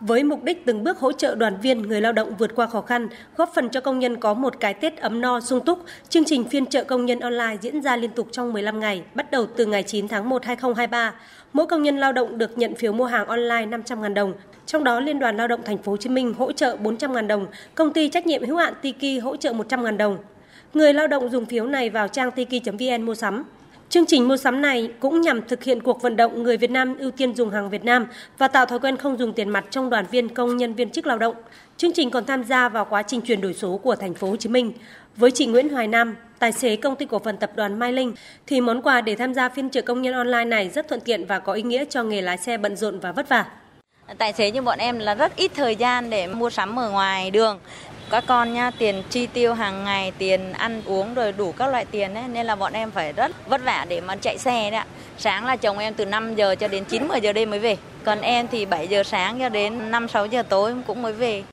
với mục đích từng bước hỗ trợ đoàn viên người lao động vượt qua khó khăn, góp phần cho công nhân có một cái Tết ấm no sung túc, chương trình phiên trợ công nhân online diễn ra liên tục trong 15 ngày, bắt đầu từ ngày 9 tháng 1 2023. Mỗi công nhân lao động được nhận phiếu mua hàng online 500.000 đồng, trong đó Liên đoàn Lao động Thành phố Hồ Chí Minh hỗ trợ 400.000 đồng, công ty trách nhiệm hữu hạn Tiki hỗ trợ 100.000 đồng. Người lao động dùng phiếu này vào trang tiki.vn mua sắm. Chương trình mua sắm này cũng nhằm thực hiện cuộc vận động người Việt Nam ưu tiên dùng hàng Việt Nam và tạo thói quen không dùng tiền mặt trong đoàn viên công nhân viên chức lao động. Chương trình còn tham gia vào quá trình chuyển đổi số của thành phố Hồ Chí Minh. Với chị Nguyễn Hoài Nam, tài xế công ty cổ phần tập đoàn Mai Linh, thì món quà để tham gia phiên trợ công nhân online này rất thuận tiện và có ý nghĩa cho nghề lái xe bận rộn và vất vả. Tài xế như bọn em là rất ít thời gian để mua sắm ở ngoài đường các con nha tiền chi tiêu hàng ngày, tiền ăn uống rồi đủ các loại tiền ấy, nên là bọn em phải rất vất vả để mà chạy xe đấy ạ. Sáng là chồng em từ 5 giờ cho đến 9 10 giờ đêm mới về. Còn em thì 7 giờ sáng cho đến 5 6 giờ tối cũng mới về.